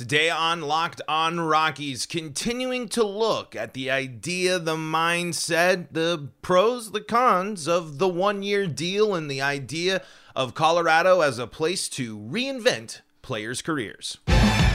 Today on Locked On Rockies, continuing to look at the idea, the mindset, the pros, the cons of the one year deal and the idea of Colorado as a place to reinvent players' careers.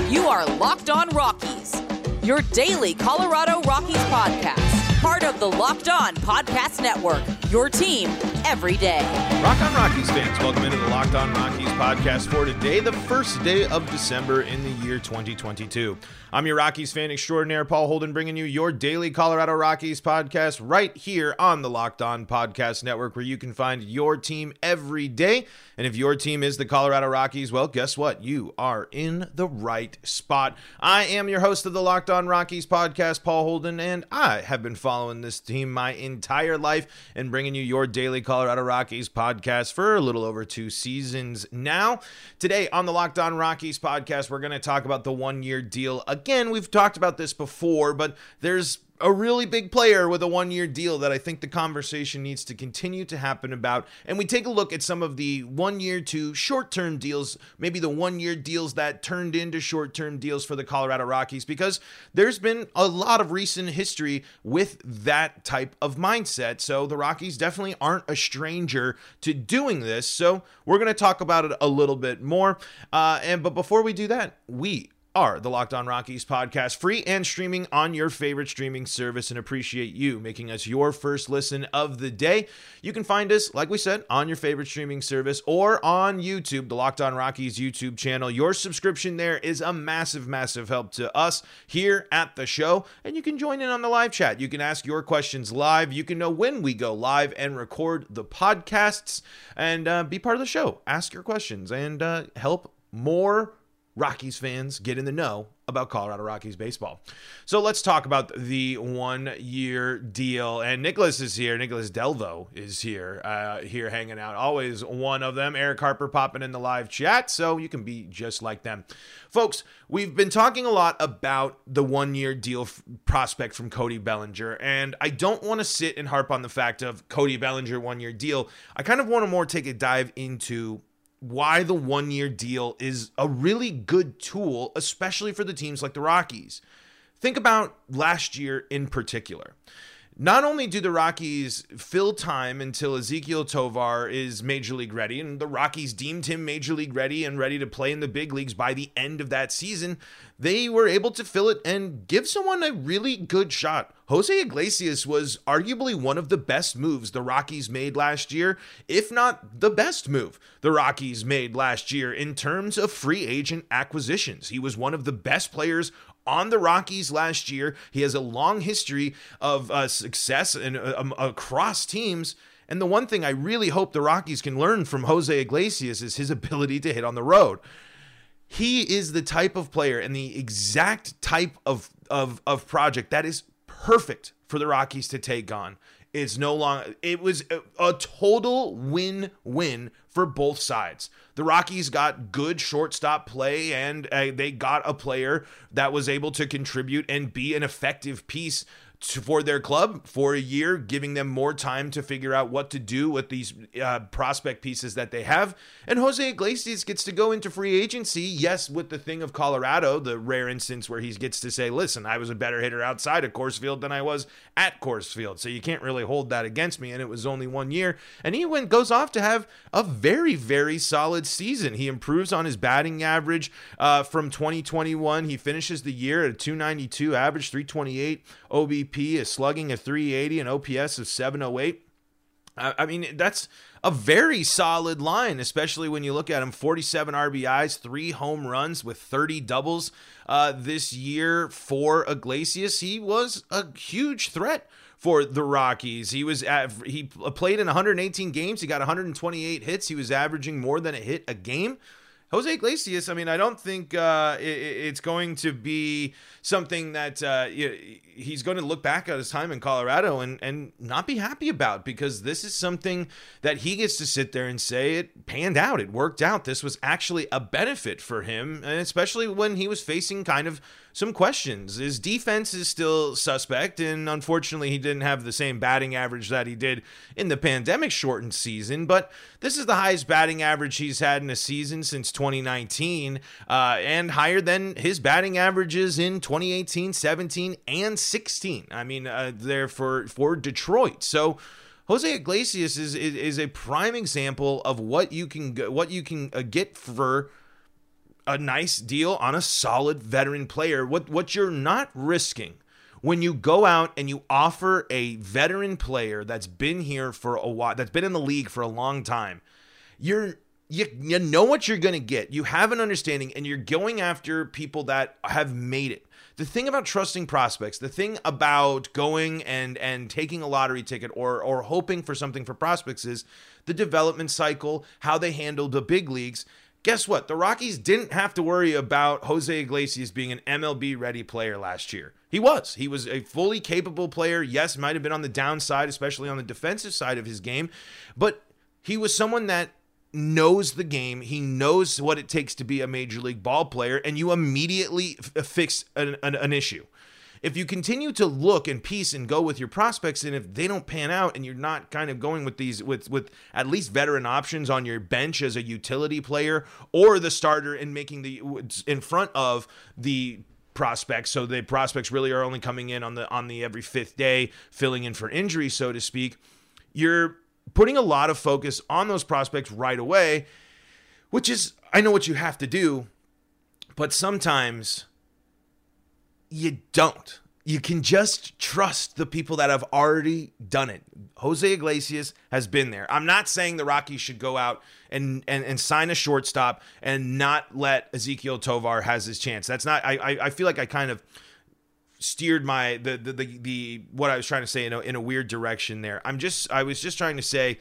You are Locked On Rockies, your daily Colorado Rockies podcast, part of the Locked On Podcast Network, your team every day. Rock on Rockies fans, welcome into the Locked On Rockies podcast for today, the first day of December in the year 2022. I'm your Rockies fan extraordinaire, Paul Holden, bringing you your daily Colorado Rockies podcast right here on the Locked On Podcast Network, where you can find your team every day. And if your team is the Colorado Rockies, well, guess what? You are in the right spot. I am your host of the Locked On Rockies podcast, Paul Holden, and I have been following this team my entire life and bringing you your daily Colorado Rockies podcast for a little over two seasons now. Today on the Locked On Rockies podcast, we're going to talk about the one year deal again, we've talked about this before, but there's a really big player with a one year deal that I think the conversation needs to continue to happen about. And we take a look at some of the one year to short term deals, maybe the one year deals that turned into short term deals for the Colorado Rockies, because there's been a lot of recent history with that type of mindset. So the Rockies definitely aren't a stranger to doing this. So we're going to talk about it a little bit more. Uh, and but before we do that, we are the Locked On Rockies podcast, free and streaming on your favorite streaming service, and appreciate you making us your first listen of the day. You can find us, like we said, on your favorite streaming service or on YouTube, the Locked On Rockies YouTube channel. Your subscription there is a massive, massive help to us here at the show, and you can join in on the live chat. You can ask your questions live. You can know when we go live and record the podcasts and uh, be part of the show. Ask your questions and uh, help more Rockies fans get in the know about Colorado Rockies baseball. So let's talk about the one year deal. And Nicholas is here. Nicholas Delvo is here, uh, here hanging out. Always one of them. Eric Harper popping in the live chat. So you can be just like them. Folks, we've been talking a lot about the one year deal f- prospect from Cody Bellinger. And I don't want to sit and harp on the fact of Cody Bellinger one year deal. I kind of want to more take a dive into why the one year deal is a really good tool, especially for the teams like the Rockies. Think about last year in particular. Not only do the Rockies fill time until Ezequiel Tovar is major league ready, and the Rockies deemed him major league ready and ready to play in the big leagues by the end of that season, they were able to fill it and give someone a really good shot. Jose Iglesias was arguably one of the best moves the Rockies made last year, if not the best move the Rockies made last year in terms of free agent acquisitions. He was one of the best players on the Rockies last year. He has a long history of uh, success and uh, um, across teams. And the one thing I really hope the Rockies can learn from Jose Iglesias is his ability to hit on the road. He is the type of player and the exact type of of of project that is perfect for the Rockies to take on. It's no longer, it was a, a total win win for both sides. The Rockies got good shortstop play and uh, they got a player that was able to contribute and be an effective piece for their club for a year, giving them more time to figure out what to do with these uh, prospect pieces that they have. And Jose Iglesias gets to go into free agency, yes, with the thing of Colorado, the rare instance where he gets to say, listen, I was a better hitter outside of Coors Field than I was at Coors Field. So you can't really hold that against me. And it was only one year. And he went, goes off to have a very, very solid season. He improves on his batting average uh, from 2021. He finishes the year at a 292 average, 328 OBP, a slugging of 380, an OPS of 708. I mean, that's a very solid line, especially when you look at him 47 RBIs, three home runs with 30 doubles uh, this year for Iglesias. He was a huge threat for the Rockies. He was at, he played in 118 games. He got 128 hits. He was averaging more than a hit a game. Jose Iglesias, I mean, I don't think uh, it, it's going to be something that uh, he's going to look back at his time in Colorado and, and not be happy about because this is something that he gets to sit there and say it panned out. It worked out. This was actually a benefit for him, especially when he was facing kind of some questions. His defense is still suspect, and unfortunately, he didn't have the same batting average that he did in the pandemic shortened season. But this is the highest batting average he's had in a season since 2019, uh, and higher than his batting averages in 2018, 17, and 16. I mean, uh, they're for for Detroit. So. Jose Iglesias is, is, is a prime example of what you can what you can uh, get for a nice deal on a solid veteran player. What what you're not risking when you go out and you offer a veteran player that's been here for a while, that's been in the league for a long time, you're you, you know what you're going to get. You have an understanding and you're going after people that have made it. The thing about trusting prospects, the thing about going and and taking a lottery ticket or or hoping for something for prospects is the development cycle, how they handle the big leagues guess what? The Rockies didn't have to worry about Jose Iglesias being an MLB ready player last year. He was. He was a fully capable player. Yes, might have been on the downside, especially on the defensive side of his game, but he was someone that knows the game. He knows what it takes to be a major league ball player, and you immediately f- fix an, an, an issue if you continue to look and piece and go with your prospects, and if they don't pan out, and you're not kind of going with these with with at least veteran options on your bench as a utility player or the starter and making the in front of the prospects. So the prospects really are only coming in on the on the every fifth day filling in for injury so to speak. You're putting a lot of focus on those prospects right away which is i know what you have to do but sometimes you don't. You can just trust the people that have already done it. Jose Iglesias has been there. I'm not saying the Rockies should go out and and, and sign a shortstop and not let Ezequiel Tovar has his chance. That's not. I I, I feel like I kind of steered my the, the the the, what I was trying to say in a, in a weird direction there. I'm just I was just trying to say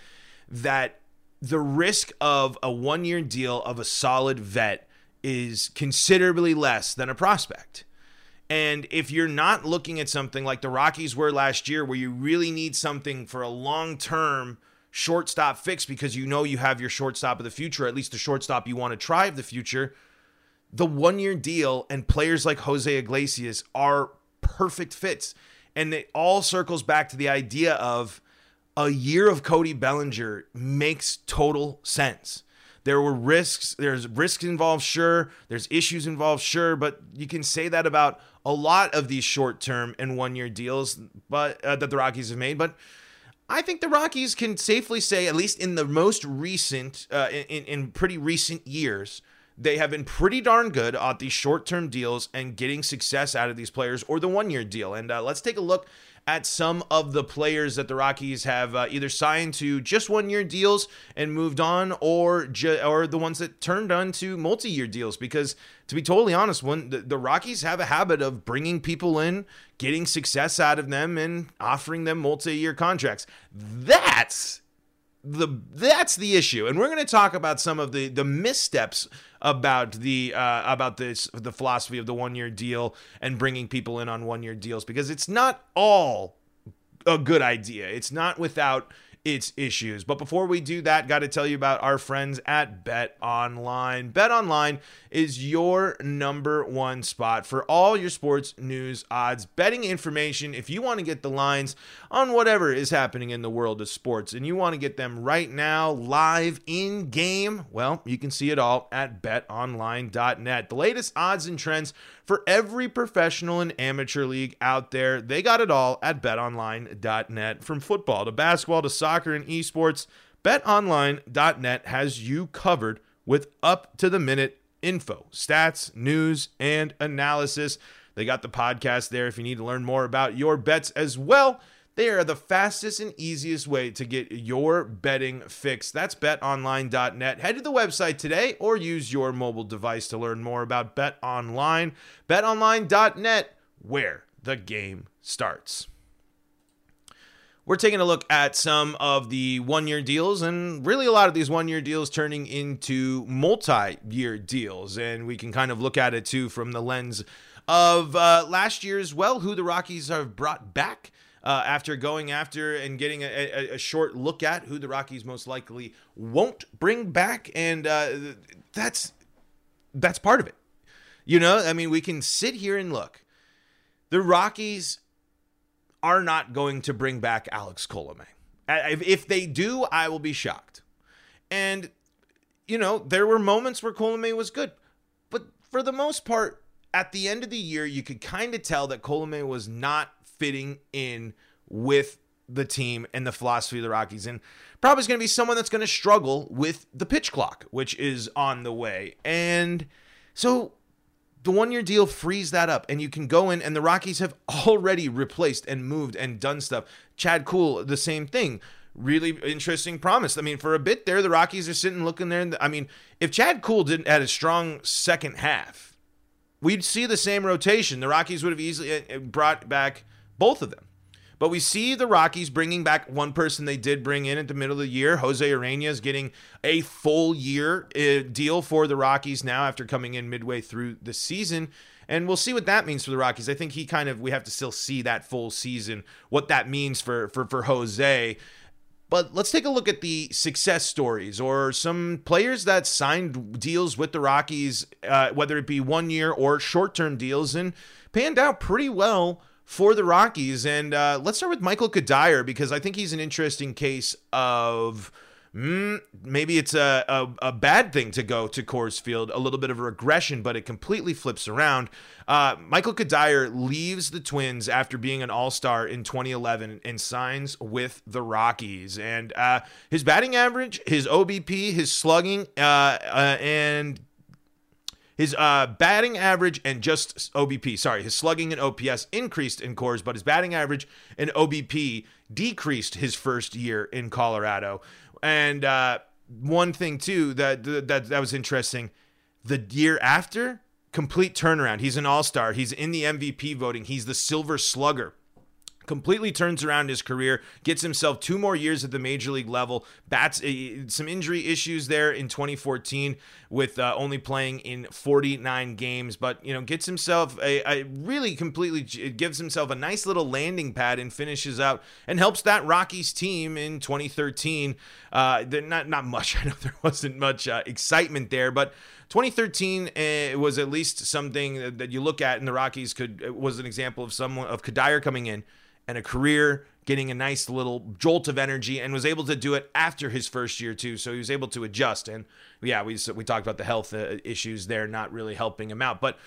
that the risk of a one year deal of a solid vet is considerably less than a prospect. And if you're not looking at something like the Rockies were last year, where you really need something for a long term shortstop fix because you know you have your shortstop of the future, at least the shortstop you want to try of the future, the one year deal and players like Jose Iglesias are perfect fits. And it all circles back to the idea of a year of Cody Bellinger makes total sense. There were risks, there's risks involved, sure. There's issues involved, sure. But you can say that about a lot of these short term and one year deals but uh, that the Rockies have made. But I think the Rockies can safely say, at least in the most recent, uh, in, in pretty recent years, they have been pretty darn good at these short term deals and getting success out of these players or the one year deal. And uh, let's take a look at some of the players that the Rockies have uh, either signed to just one year deals and moved on, or ju- or the ones that turned on to multi year deals. Because to be totally honest, when the, the Rockies have a habit of bringing people in, getting success out of them, and offering them multi year contracts. That's the that's the issue and we're going to talk about some of the the missteps about the uh, about this the philosophy of the one year deal and bringing people in on one year deals because it's not all a good idea. It's not without its issues. But before we do that, got to tell you about our friends at Bet Online. Bet Online is your number one spot for all your sports news, odds, betting information. If you want to get the lines on whatever is happening in the world of sports and you want to get them right now, live in game, well, you can see it all at betonline.net. The latest odds and trends for every professional and amateur league out there. They got it all at betonline.net. From football to basketball to soccer and esports, betonline.net has you covered with up to the minute info, stats, news, and analysis. They got the podcast there if you need to learn more about your bets as well. They are the fastest and easiest way to get your betting fixed. That's betonline.net. Head to the website today or use your mobile device to learn more about Bet Online. betonline.net, where the game starts. We're taking a look at some of the one year deals, and really a lot of these one year deals turning into multi year deals. And we can kind of look at it too from the lens of uh, last year's, well, who the Rockies have brought back uh, after going after and getting a, a, a, short look at who the Rockies most likely won't bring back, and uh, that's that's part of it. You know, I mean, we can sit here and look. The Rockies are not going to bring back Alex Colome. If they do, I will be shocked. And, you know, there were moments where Colome was good. But for the most part, at the end of the year, you could kind of tell that Colome was not fitting in with the team and the philosophy of the Rockies. And probably is going to be someone that's going to struggle with the pitch clock, which is on the way. And so the one year deal frees that up and you can go in and the Rockies have already replaced and moved and done stuff. Chad Kuhl, the same thing. Really interesting promise. I mean, for a bit there, the Rockies are sitting looking there. And I mean, if Chad Kuhl didn't had a strong second half, we'd see the same rotation. The Rockies would have easily uh, brought back both of them. But we see the Rockies bringing back one person they did bring in at the middle of the year. Jose Urena is getting a full year uh, deal for the Rockies now after coming in midway through the season. And we'll see what that means for the Rockies. I think he kind of we have to still see that full season, what that means for for for Jose. But let's take a look at the success stories or some players that signed deals with the Rockies, uh, whether it be one year or short term deals, and panned out pretty well for the Rockies. And uh, let's start with Michael Cuddyer because I think he's an interesting case of. Mm, maybe it's a, a, a, bad thing to go to Coors Field, a little bit of a regression, but it completely flips around. Uh, Michael Cuddyer leaves the Twins after being an All Star in 2011 and signs with the Rockies. And uh, his batting average, his OBP, his slugging, uh, uh and his uh, batting average and just OBP, sorry, his slugging and OPS increased in Coors, but his batting average and OBP decreased his first year in Colorado. And uh, one thing too that that that was interesting, the year after, complete turnaround. He's an All Star. He's in the MVP voting. He's the Silver Slugger completely turns around his career, gets himself two more years at the major league level. Bats uh, some injury issues there in 2014 with uh, only playing in 49 games, but you know gets himself a, a, really completely gives himself a nice little landing pad and finishes out and helps that Rockies team in 2013. Uh, not not much. I know there wasn't much uh, excitement there, but 2013 uh, was at least something that you look at, in the Rockies could was an example of someone of Cuddyer coming in and a career, getting a nice little jolt of energy, and was able to do it after his first year too. So he was able to adjust. And yeah, we we talked about the health uh, issues there not really helping him out, but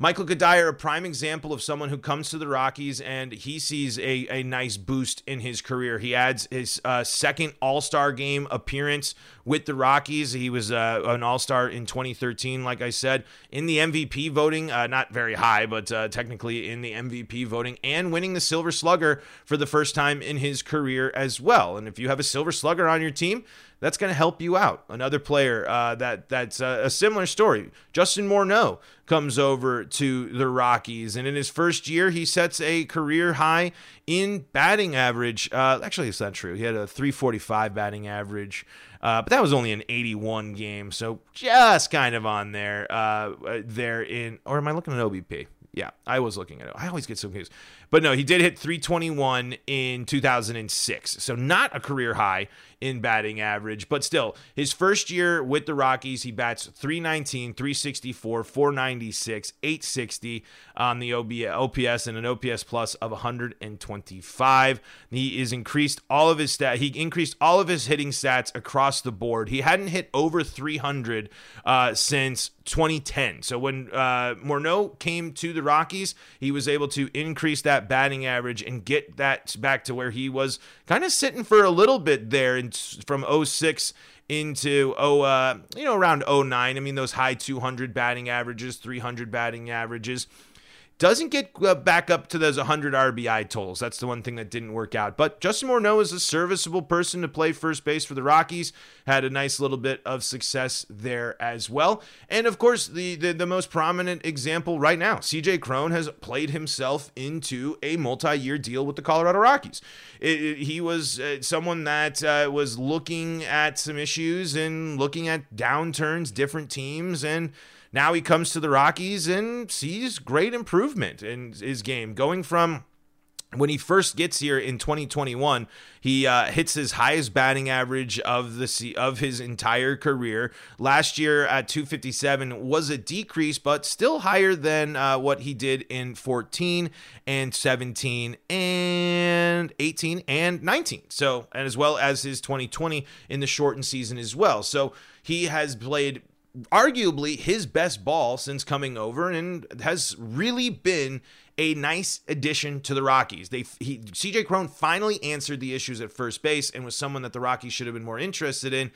Michael Cuddyer, a prime example of someone who comes to the Rockies and he sees a, a nice boost in his career. He adds his uh, second All Star game appearance with the Rockies. He was uh, an All Star in 2013, like I said, in the MVP voting, uh, not very high, but uh, technically in the MVP voting, and winning the Silver Slugger for the first time in his career as well. And if you have a Silver Slugger on your team, that's going to help you out. Another player uh, that that's a, a similar story. Justin Morneau comes over to the Rockies, and in his first year, he sets a career high in batting average. Uh, actually, it's not true. He had a 345 batting average. Uh, but that was only an 81 game, so just kind of on there, uh, there in, or am I looking at OBP? Yeah, I was looking at it. I always get so confused. But no, he did hit 321 in 2006. So not a career high in batting average, but still, his first year with the Rockies, he bats 319, 364, 496, 860 on the OPS and an OPS plus of 125. He is increased all of his stat. He increased all of his hitting stats across the board. He hadn't hit over 300 uh, since 2010. So when uh, Morneau came to the Rockies, he was able to increase that that batting average and get that back to where he was kind of sitting for a little bit there in, from 06 into oh uh, you know around 09 i mean those high 200 batting averages 300 batting averages doesn't get uh, back up to those 100 RBI totals. That's the one thing that didn't work out. But Justin Morneau is a serviceable person to play first base for the Rockies. Had a nice little bit of success there as well. And of course, the the, the most prominent example right now, CJ Cron has played himself into a multi-year deal with the Colorado Rockies. It, it, he was uh, someone that uh, was looking at some issues and looking at downturns, different teams, and now he comes to the Rockies and sees great improvement in his game, going from when he first gets here in 2021, he uh, hits his highest batting average of the of his entire career. Last year at 257 was a decrease, but still higher than uh, what he did in 14 and 17 and 18 and 19. So, and as well as his 2020 in the shortened season as well. So he has played arguably his best ball since coming over and has really been a nice addition to the Rockies. They he, CJ Cron finally answered the issues at first base and was someone that the Rockies should have been more interested in.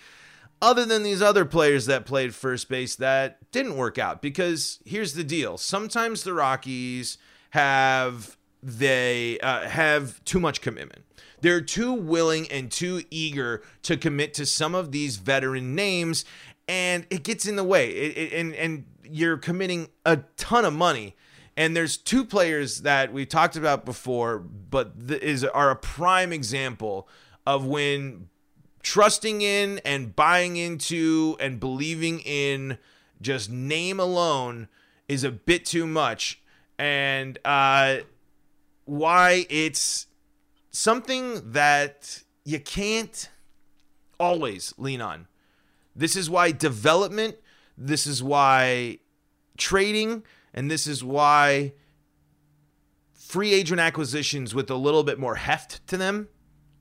Other than these other players that played first base that didn't work out, because here's the deal: sometimes the Rockies have they uh, have too much commitment. They're too willing and too eager to commit to some of these veteran names, and it gets in the way. It, it, and and you're committing a ton of money and there's two players that we talked about before, but is are a prime example of when trusting in and buying into and believing in just name alone is a bit too much, and uh, why it's something that you can't always lean on. This is why development. This is why trading and this is why free agent acquisitions with a little bit more heft to them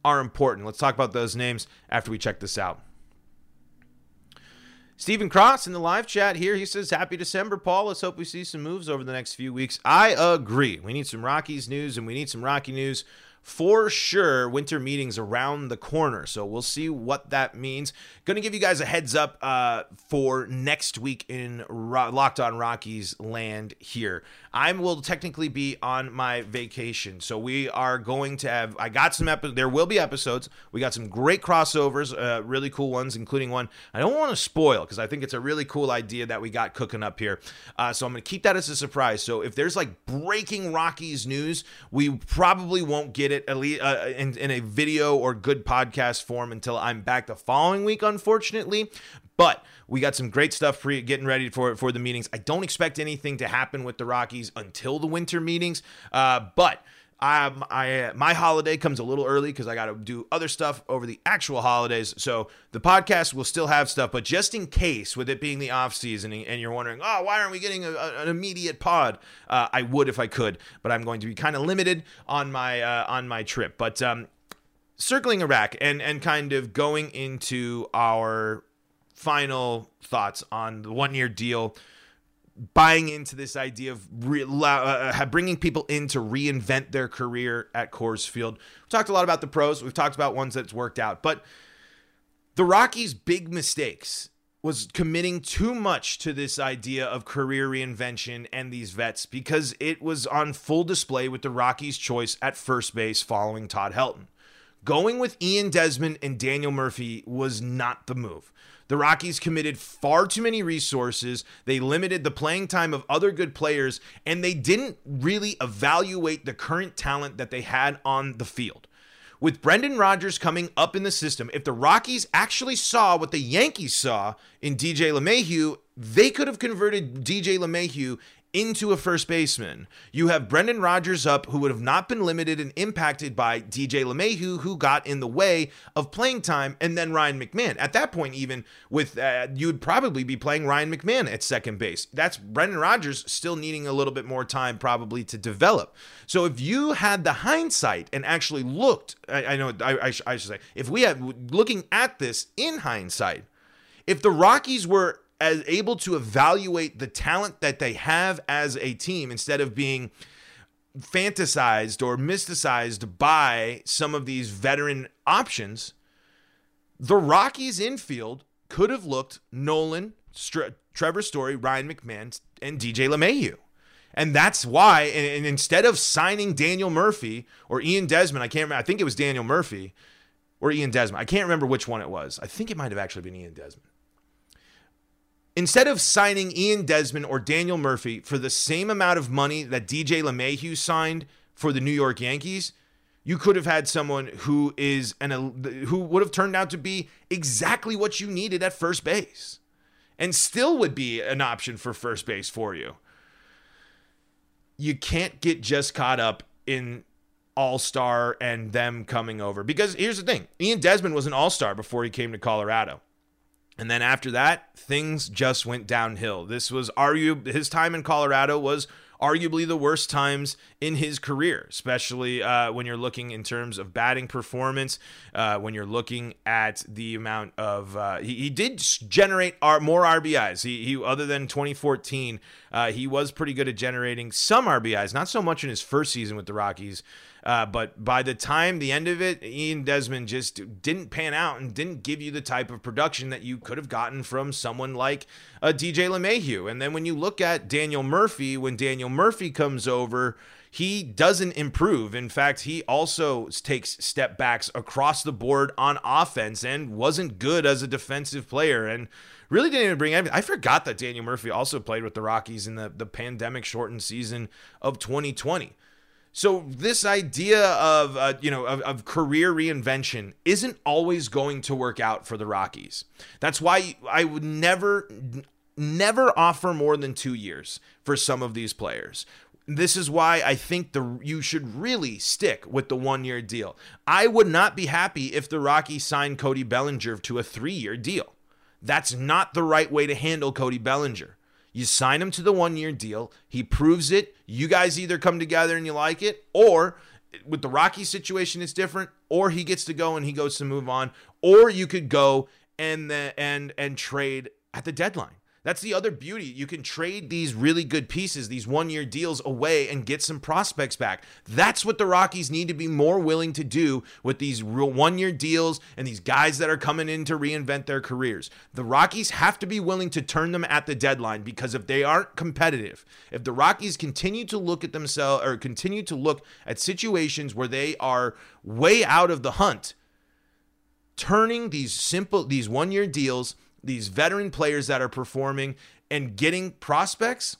are important. Let's talk about those names after we check this out. Stephen Cross in the live chat here. He says, Happy December, Paul. Let's hope we see some moves over the next few weeks. I agree. We need some Rockies news, and we need some Rocky news for sure winter meetings around the corner. So we'll see what that means. Going to give you guys a heads up uh, for next week in Ro- Locked On Rockies land here. I will technically be on my vacation. So we are going to have, I got some, episodes. there will be episodes. We got some great crossovers, uh, really cool ones, including one I don't want to spoil because I think it's a really cool idea that we got cooking up here. Uh, so I'm going to keep that as a surprise. So if there's like breaking Rockies news, we probably won't get it at least uh, in, in a video or good podcast form until I'm back the following week, unfortunately. But we got some great stuff for getting ready for for the meetings. I don't expect anything to happen with the Rockies until the winter meetings, uh, but. Um, I my holiday comes a little early because I got to do other stuff over the actual holidays. So the podcast will still have stuff, but just in case, with it being the off season, and you're wondering, oh, why aren't we getting a, an immediate pod? Uh, I would if I could, but I'm going to be kind of limited on my uh, on my trip. But um, circling Iraq and and kind of going into our final thoughts on the one year deal buying into this idea of re- uh, uh bringing people in to reinvent their career at Coors Field. We've talked a lot about the pros. We've talked about ones that's worked out, but the Rockies' big mistakes was committing too much to this idea of career reinvention and these vets because it was on full display with the Rockies' choice at first base following Todd Helton. Going with Ian Desmond and Daniel Murphy was not the move. The Rockies committed far too many resources. They limited the playing time of other good players, and they didn't really evaluate the current talent that they had on the field. With Brendan Rodgers coming up in the system, if the Rockies actually saw what the Yankees saw in DJ LeMahieu, they could have converted DJ LeMahieu into a first baseman. You have Brendan Rodgers up, who would have not been limited and impacted by DJ LeMahieu, who got in the way of playing time, and then Ryan McMahon. At that point, even with uh, you would probably be playing Ryan McMahon at second base. That's Brendan Rodgers still needing a little bit more time, probably to develop. So if you had the hindsight and actually looked, I, I know I, I, I should say, if we had looking at this in hindsight, if the Rockies were as able to evaluate the talent that they have as a team instead of being fantasized or mysticized by some of these veteran options, the Rockies infield could have looked Nolan, Str- Trevor Story, Ryan McMahon, and DJ LeMahieu. And that's why, and, and, instead of signing Daniel Murphy or Ian Desmond, I can't remember, I think it was Daniel Murphy or Ian Desmond. I can't remember which one it was. I think it might have actually been Ian Desmond instead of signing Ian Desmond or Daniel Murphy for the same amount of money that DJ LeMahieu signed for the New York Yankees, you could have had someone who is an who would have turned out to be exactly what you needed at first base and still would be an option for first base for you. You can't get just caught up in all star and them coming over. Because here's the thing Ian Desmond was an all star before he came to Colorado. And then after that, things just went downhill. This was argue his time in Colorado was arguably the worst times in his career, especially uh, when you're looking in terms of batting performance, uh, when you're looking at the amount of uh, he, he, did generate our, more RBIs. He, he other than 2014, uh, he was pretty good at generating some RBIs, not so much in his first season with the Rockies. Uh, but by the time the end of it, Ian Desmond just didn't pan out and didn't give you the type of production that you could have gotten from someone like uh, DJ LeMahieu. And then when you look at Daniel Murphy, when Daniel Murphy comes over, he doesn't improve. In fact, he also takes step backs across the board on offense and wasn't good as a defensive player. And really didn't even bring anything. I forgot that Daniel Murphy also played with the Rockies in the, the pandemic shortened season of 2020. So this idea of uh, you know of, of, career reinvention isn't always going to work out for the Rockies. That's why I would never never offer more than 2 years for some of these players. This is why I think the you should really stick with the 1-year deal. I would not be happy if the Rockies signed Cody Bellinger to a 3-year deal. That's not the right way to handle Cody Bellinger. You sign him to the one year deal. He proves it. You guys either come together and you like it, or with the Rocky situation, it's different. Or he gets to go and he goes to move on. Or you could go and the, and and trade at the deadline. That's the other beauty. You can trade these really good pieces, these one year deals away and get some prospects back. That's what the Rockies need to be more willing to do with these one year deals and these guys that are coming in to reinvent their careers. The Rockies have to be willing to turn them at the deadline because if they aren't competitive, if the Rockies continue to look at themselves or continue to look at situations where they are way out of the hunt, turning these simple, these one year deals these veteran players that are performing and getting prospects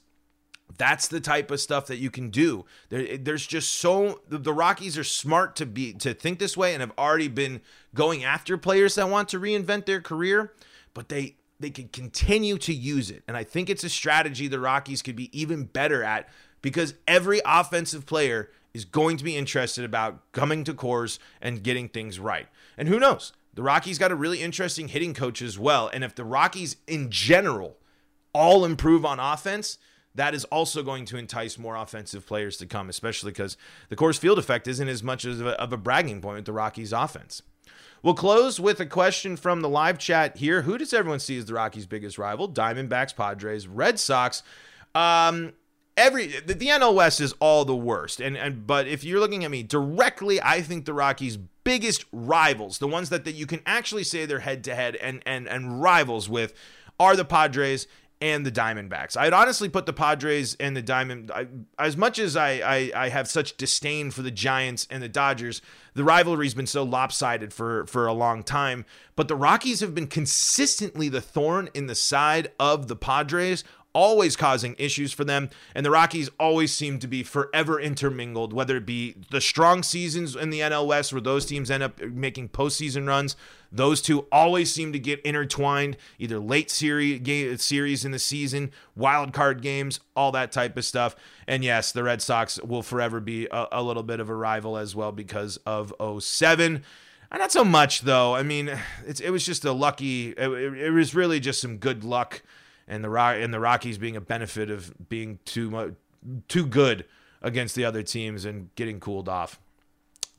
that's the type of stuff that you can do. There, there's just so the rockies are smart to be to think this way and have already been going after players that want to reinvent their career but they they can continue to use it. And i think it's a strategy the rockies could be even better at because every offensive player is going to be interested about coming to Coors and getting things right. And who knows the Rockies got a really interesting hitting coach as well. And if the Rockies in general all improve on offense, that is also going to entice more offensive players to come, especially because the Coors Field effect isn't as much of a, of a bragging point with the Rockies offense. We'll close with a question from the live chat here. Who does everyone see as the Rockies' biggest rival? Diamondbacks, Padres, Red Sox. Um, every the, the NL West is all the worst. And and but if you're looking at me directly, I think the Rockies' biggest rivals, the ones that, that you can actually say they're head to head and and and rivals with, are the Padres and the Diamondbacks. I'd honestly put the Padres and the Diamond I, as much as I, I, I have such disdain for the Giants and the Dodgers. The rivalry's been so lopsided for for a long time, but the Rockies have been consistently the thorn in the side of the Padres always causing issues for them. And the Rockies always seem to be forever intermingled, whether it be the strong seasons in the NL West where those teams end up making postseason runs. Those two always seem to get intertwined, either late series series in the season, wild card games, all that type of stuff. And yes, the Red Sox will forever be a, a little bit of a rival as well because of 07. Uh, not so much though. I mean, it was just a lucky. It, it was really just some good luck and the Rock and the Rockies being a benefit of being too much too good against the other teams and getting cooled off.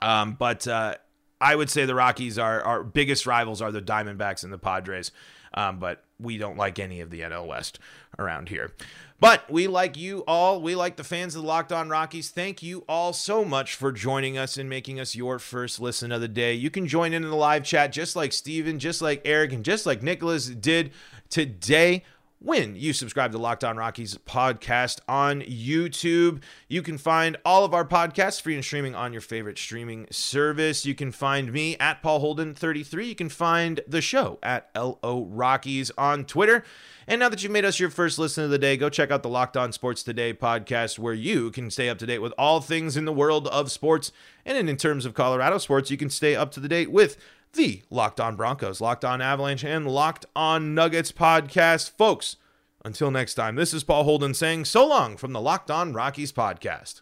Um, but uh, I would say the Rockies are our biggest rivals are the Diamondbacks and the Padres. Um, but we don't like any of the NL West around here. But we like you all. We like the fans of the Locked On Rockies. Thank you all so much for joining us and making us your first listen of the day. You can join in the live chat just like Steven, just like Eric, and just like Nicholas did today when you subscribe to Locked On Rockies podcast on YouTube. You can find all of our podcasts free and streaming on your favorite streaming service. You can find me at Paul Holden 33. You can find the show at LO Rockies on Twitter. And now that you've made us your first listen of the day, go check out the Locked On Sports Today podcast where you can stay up to date with all things in the world of sports. And in terms of Colorado sports, you can stay up to the date with the Locked On Broncos, Locked On Avalanche, and Locked On Nuggets podcast. Folks, until next time, this is Paul Holden saying so long from the Locked On Rockies podcast.